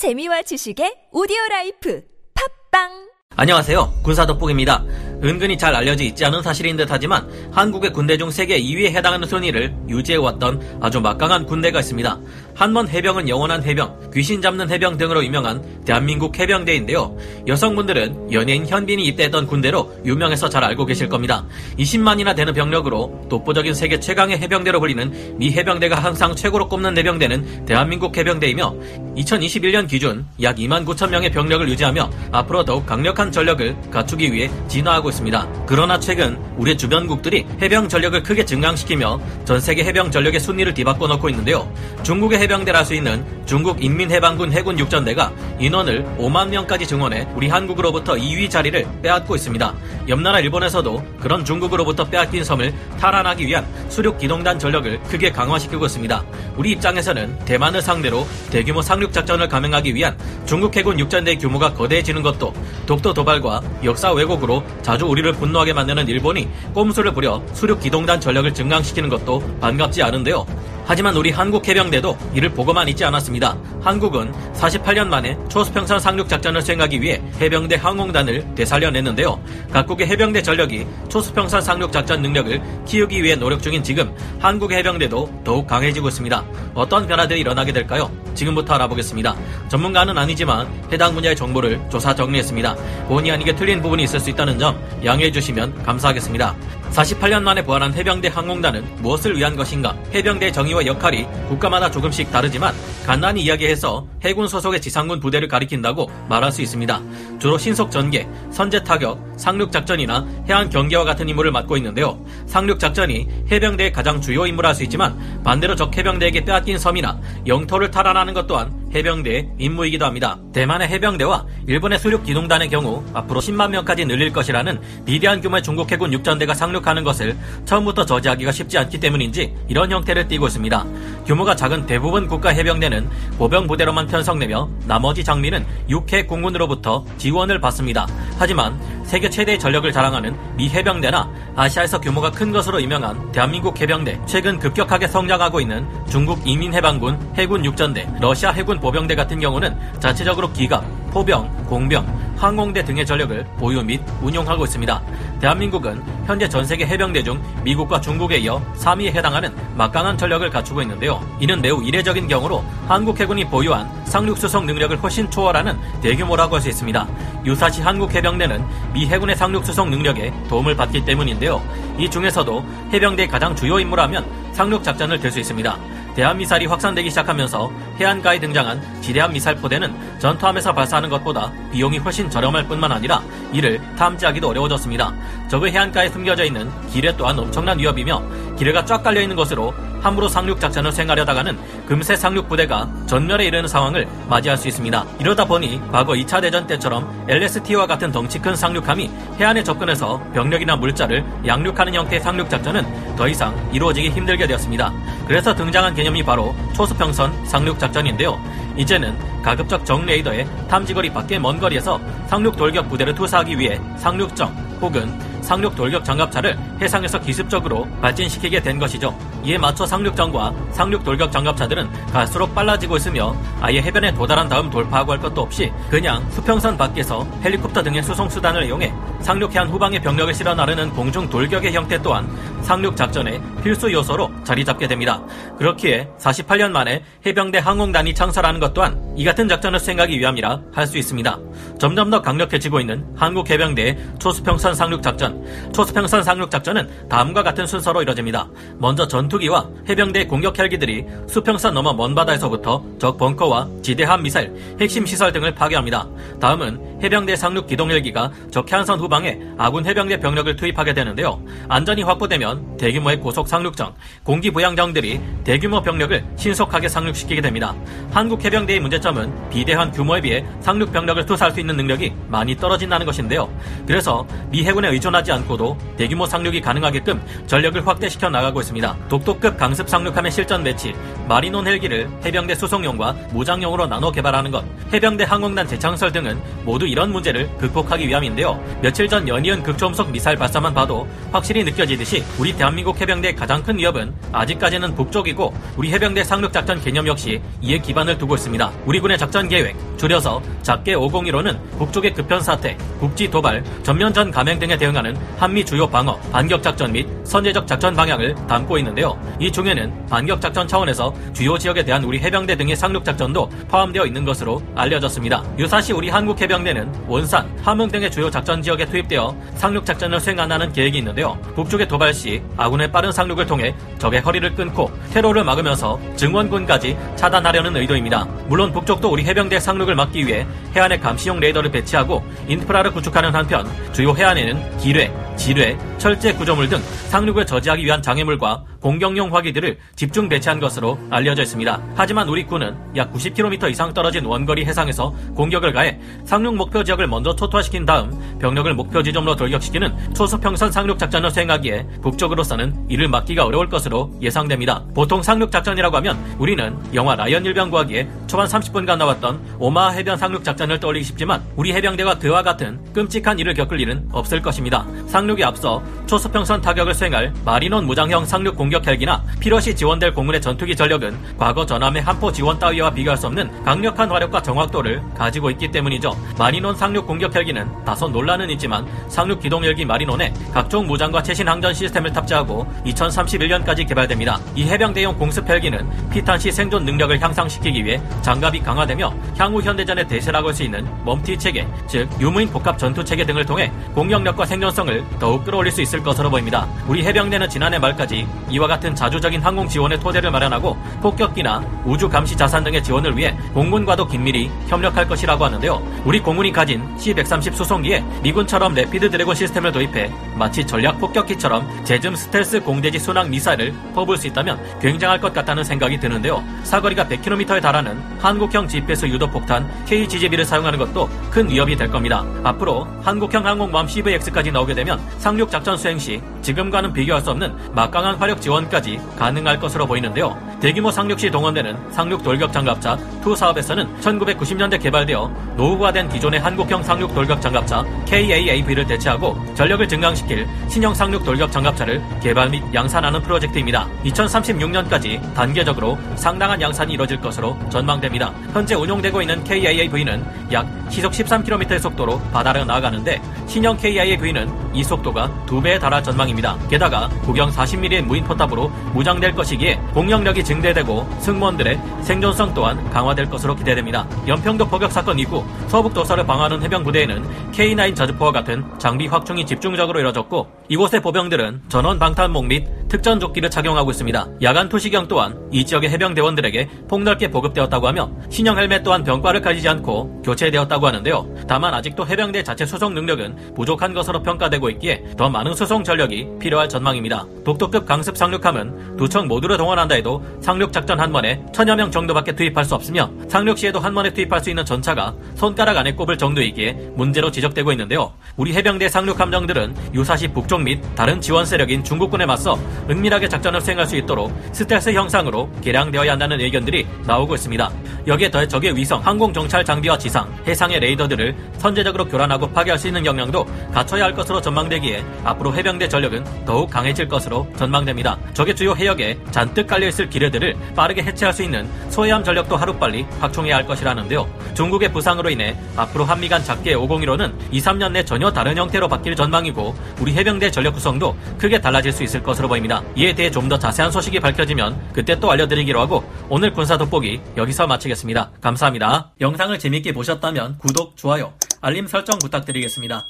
재미와 지식의 오디오 라이프. 팟빵 안녕하세요. 군사 돋보기입니다. 은근히 잘 알려져 있지 않은 사실인 듯 하지만 한국의 군대 중 세계 2위에 해당하는 순위를 유지해왔던 아주 막강한 군대가 있습니다. 한번 해병은 영원한 해병, 귀신 잡는 해병 등으로 유명한 대한민국 해병대인데요. 여성분들은 연예인 현빈이 입대했던 군대로 유명해서 잘 알고 계실 겁니다. 20만이나 되는 병력으로 독보적인 세계 최강의 해병대로 불리는 미 해병대가 항상 최고로 꼽는 해병대는 대한민국 해병대이며 2021년 기준 약 2만 9천 명의 병력을 유지하며 앞으로 더욱 강력한 전력을 갖추기 위해 진화하고 있습니다. 그러나 최근 우리 주변국들이 해병 전력을 크게 증강시키며 전 세계 해병 전력의 순위를 뒤바꿔 놓고 있는데요. 중국의 해병대라 할수 있는 중국 인민해방군 해군 육전대가 인원을 5만 명까지 증원해 우리 한국으로부터 2위 자리를 빼앗고 있습니다. 옆나라 일본에서도 그런 중국으로부터 빼앗긴 섬을 탈환하기 위한 수륙 기동단 전력을 크게 강화시키고 있습니다. 우리 입장에서는 대만을 상대로 대규모 상륙 작전을 감행하기 위한 중국 해군 육전대 규모가 거대해지는 것도 독도 도발과 역사 왜곡으로 자주 우리를 분노하게 만드는 일본이 꼼수를 부려 수륙 기동단 전력을 증강시키는 것도 반갑지 않은데요. 하지만 우리 한국 해병대도 이를 보고만 있지 않았습니다. 한국은 48년 만에 초수평선 상륙 작전을 수행하기 위해 해병대 항공단을 되살려냈는데요. 각국의 해병대 전력이 초수평선 상륙 작전 능력을 키우기 위해 노력 중인 지금 한국 해병대도 더욱 강해지고 있습니다. 어떤 변화들이 일어나게 될까요? 지금부터 알아보겠습니다. 전문가는 아니지만 해당 분야의 정보를 조사 정리했습니다. 본의 아니게 틀린 부분이 있을 수 있다는 점 양해해 주시면 감사하겠습니다. 48년 만에 부활한 해병대 항공단은 무엇을 위한 것인가? 해병대의 정의와 역할이 국가마다 조금씩 다르지만 간단히 이야기해서 해군 소속의 지상군 부대를 가리킨다고 말할 수 있습니다. 주로 신속 전개, 선제 타격, 상륙 작전이나 해안 경계와 같은 임무를 맡고 있는데요. 상륙 작전이 해병대의 가장 주요 임무라 할 수 있지만 반대로 적 해병대에게 빼앗긴 섬이나 영토를 탈환하는 것 또한 해병대의 임무이기도 합니다. 대만의 해병대와 일본의 수륙 기동단의 경우 앞으로 10만 명까지 늘릴 것이라는 비대한 규모의 중국 해군 육전대가 상륙하는 것을 처음부터 저지하기가 쉽지 않기 때문인지 이런 형태를 띠고 있습니다. 규모가 작은 대부분 국가 해병대는 보병 부대로만 편성되며 나머지 장비는 육해 공군으로부터 지원을 받습니다. 하지만 세계 최대의 전력을 자랑하는 미 해병대나 아시아에서 규모가 큰 것으로 유명한 대한민국 해병대, 최근 급격하게 성장하고 있는 중국 이민해방군 해군 육전대, 러시아 해군 보병대 같은 경우는 자체적으로 기갑, 포병, 공병, 항공대 등의 전력을 보유 및 운용하고 있습니다. 대한민국은 현재 전 세계 해병대 중 미국과 중국에 이어 3위에 해당하는 막강한 전력을 갖추고 있는데요. 이는 매우 이례적인 경우로 한국 해군이 보유한 상륙 수송 능력을 훨씬 초월하는 대규모라고 할 수 있습니다. 유사시 한국 해병대는 미 해군의 상륙 수송 능력에 도움을 받기 때문인데요. 이 중에서도 해병대의 가장 주요 임무라면 상륙 작전을 들 수 있습니다. 대한 미사일이 확산되기 시작하면서 해안가에 등장한 지대한 미사일 포대는 전투함에서 발사하는 것보다 비용이 훨씬 저렴할 뿐만 아니라 이를 탐지하기도 어려워졌습니다. 적의 해안가에 숨겨져 있는 기뢰 또한 엄청난 위협이며 기뢰가 쫙 깔려 있는 것으로 함부로 상륙 작전을 수행하려다가는 금세 상륙 부대가 전멸에 이르는 상황을 맞이할 수 있습니다. 이러다 보니 과거 2차 대전 때처럼 LST와 같은 덩치 큰 상륙함이 해안에 접근해서 병력이나 물자를 양륙하는 형태의 상륙 작전은 더 이상 이루어지기 힘들게 되었습니다. 그래서 등장한 개념이 바로 초수평선 상륙 작전인데요. 이제는 가급적 정 레이더의 탐지거리 밖의 먼 거리에서 상륙 돌격 부대를 투사하기 위해 상륙정 혹은 상륙 돌격 장갑차를 해상에서 기습적으로 발진시키게 된 것이죠. 이에 맞춰 상륙정과 상륙 돌격 장갑차들은 갈수록 빨라지고 있으며 아예 해변에 도달한 다음 돌파하고 할 것도 없이 그냥 수평선 밖에서 헬리콥터 등의 수송 수단을 이용해 상륙해안 후방의 병력을 실어 나르는 공중 돌격의 형태 또한 상륙 작전의 필수 요소로 자리 잡게 됩니다. 그렇기에 48년 만에 해병대 항공단이 창설하는 것 또한 이 같은 작전을 수행하기 위함이라 할 수 있습니다. 점점 더 강력해지고 있는 한국 해병대의 초수평선 상륙 작전. 초수평선 상륙 작전은 다음과 같은 순서로 이뤄집니다. 먼저 전투기와 해병대 공격 헬기들이 수평선 넘어 먼 바다에서부터 적 벙커와 지대함 미사일, 핵심 시설 등을 파괴합니다. 다음은 해병대 상륙 기동 헬기가 적 해안선 후방에 아군 해병대 병력을 투입하게 되는데요. 안전이 확보되면 대규모의 고속 상륙정, 공기 부양정들이 대규모 병력을 신속하게 상륙시키게 됩니다. 한국 해병대의 문제점은 비대한 규모에 비해 상륙 병력을 투사할 수 있는 능력이 많이 떨어진다는 것인데요. 그래서 미 해군에 의존하지 않고도 대규모 상륙이 가능하게끔 전력을 확대시켜 나가고 있습니다. 독도급 강습 상륙함의 실전 배치, 마리논 헬기를 해병대 수송용과 무장용으로 나눠 개발하는 것, 해병대 항공단 재창설 등은 모두 이런 문제를 극복하기 위함인데요. 며칠 며칠 전 연이은 극초음속 미사일 발사만 봐도 확실히 느껴지듯이 우리 대한민국 해병대의 가장 큰 위협은 아직까지는 북쪽이고 우리 해병대 상륙작전 개념 역시 이에 기반을 두고 있습니다. 우리 군의 작전 계획, 줄여서 작게 501호는 북쪽의 급변 사태, 국지 도발, 전면전 감행 등에 대응하는 한미 주요 방어, 반격 작전 및 선제적 작전 방향을 담고 있는데요. 이 중에는 반격 작전 차원에서 주요 지역에 대한 우리 해병대 등의 상륙 작전도 포함되어 있는 것으로 알려졌습니다. 유사시 우리 한국 해병대는 원산, 함흥 등의 주요 작전 지역에 투입되어 상륙 작전을 수행하는 계획이 있는데요. 북쪽의 도발 시 아군의 빠른 상륙을 통해 적의 허리를 끊고 테러를 막으면서 증원군까지 차단하려는 의도입니다. 물론 북쪽도 우리 해병대 상륙을 막기 위해 해안에 감시용 레이더를 배치하고 인프라를 구축하는 한편 주요 해안에는 기뢰, 지뢰, 철제 구조물 등 상륙을 저지하기 위한 장애물과 공격용 화기들을 집중 배치한 것으로 알려져 있습니다. 하지만 우리 군은 약 90km 이상 떨어진 원거리 해상에서 공격을 가해 상륙 목표 지역을 먼저 초토화시킨 다음 병력을 목표 지점으로 돌격시키는 초수평선 상륙 작전을 수행하기에 북쪽으로서는 이를 막기가 어려울 것으로 예상됩니다. 보통 상륙 작전이라고 하면 우리는 영화 라이언 일병 구하기에 초반 30분간 나왔던 오마하 해변 상륙 작전을 떠올리기 쉽지만 우리 해병대가 그와 같은 끔찍한 일을 겪을 일은 없을 것입니다. 상륙에 앞서 초수평선 타격을 수행할 마린온 무장형 상륙 공격 헬기나 필요시 지원될 공군의 전투기 전력은 과거 전함의 함포 지원 따위와 비교할 수 없는 강력한 화력과 정확도를 가지고 있기 때문이죠. 마린온 상륙 공격 헬기는 다소 논란은 있지만 상륙 기동 헬기 마린온에 각종 무장과 최신 항전 시스템을 탑재하고 2031년까지 개발됩니다. 이 해병대용 공습 헬기는 피탄 시 생존 능력을 향상시키기 위해 장갑이 강화되며 향후 현대전의 대세라고 할 수 있는 MUM-T 체계, 즉 유무인 복합 전투 체계 등을 통해 공격력과 생존성을 더욱 끌어올릴 수 있을 것으로 보입니다. 우리 해병대는 지난해 말까지 이와 같은 자주적인 항공 지원의 토대를 마련하고 폭격기나 우주 감시 자산 등의 지원을 위해 공군과도 긴밀히 협력할 것이라고 하는데요. 우리 공군이 가진 C-130 수송기에 미군처럼 Rapid Dragon 시스템을 도입해 마치 전략 폭격기처럼 제즘 스텔스 공대지 순항 미사일을 퍼볼 수 있다면 굉장할 것 같다는 생각이 드는데요. 사거리가 100km에 달하는 한국형 GPS 유도 폭탄 KGJB를 사용하는 것도 큰 위협이 될 겁니다. 앞으로 한국형 항공모함 CVX까지 나오게 되면 상륙 작전 수행 시 지금과는 비교할 수 없는 막강한 화력 지원까지 가능할 것으로 보이는데요. 대규모 상륙 시 동원되는 상륙 돌격 장갑차 2 사업에서는 1990년대 개발되어 노후화된 기존의 한국형 상륙 돌격 장갑차 KAAV를 대체하고 전력을 증강시킬 신형 상륙 돌격 장갑차를 개발 및 양산하는 프로젝트입니다. 2036년까지 단계적으로 상당한 양산이 이뤄질 것으로 전망됩니다. 현재 운용되고 있는 KAAV는 약 시속 13km의 속도로 바다를 나아가는데 신형 KIAV는 이 속도가 두배에 달할 전망입니다. 게다가 구경 40mm의 무인 포탑으로 무장될 것이기에 공격력이 증대되고 승무원들의 생존성 또한 강화될 것으로 기대됩니다. 연평도 포격 사건 이후 서북 도서를 방어하는 해병 부대에는 K9 자주포와 같은 장비 확충이 집중적으로 이뤄졌고 이곳의 보병들은 전원 방탄복 및 특전 조끼를 착용하고 있습니다. 야간 투시경 또한 이 지역의 해병대원들에게 폭넓게 보급되었다고 하며 신형 헬멧 또한 병과를 가지지 않고 교체되었다고 하는데요. 다만 아직도 해병대 자체 수송 능력은 부족한 것으로 평가되고 있기에 더 많은 수송 전력이 필요할 전망입니다. 독도급 강습 상륙함은 두척 모두를 동원한다 해도 상륙 작전 한 번에 천여 명 정도밖에 투입할 수 없으며 상륙 시에도 한 번에 투입할 수 있는 전차가 손가락 안에 꼽을 정도이기에 문제로 지적되고 있는데요. 우리 해병대 상륙 함정들은 유사시 북쪽 및 다른 지원 세력인 중국군에 맞서 은밀하게 작전을 수행할 수 있도록 스텔스 형상으로 개량되어야 한다는 의견들이 나오고 있습니다. 여기에 더해 적의 위성, 항공 정찰 장비와 지상, 해상의 레이더들을 선제적으로 교란하고 파괴할 수 있는 역량도 갖춰야 할 것으로 전망되기에 앞으로 해병대 전력은 더욱 강해질 것으로 전망됩니다. 적의 주요 해역에 잔뜩 깔려있을 기뢰들을 빠르게 해체할 수 있는 소해함 전력도 하루빨리 확충해야 할 것이라는데요. 중국의 부상으로 인해 앞으로 한미 간 작게 501호는 2, 3년 내 전혀 다른 형태로 바뀔 전망이고 우리 해병대 전력 구성도 크게 달라질 수 있을 것으로 보입니다. 이에 대해 좀 더 자세한 소식이 밝혀지면 그때 또 알려드리기로 하고 오늘 군사 돋보기 여기서 마치겠습니다. 감사합니다. 영상을 재밌게 보셨다면 구독, 좋아요, 알림 설정 부탁드리겠습니다.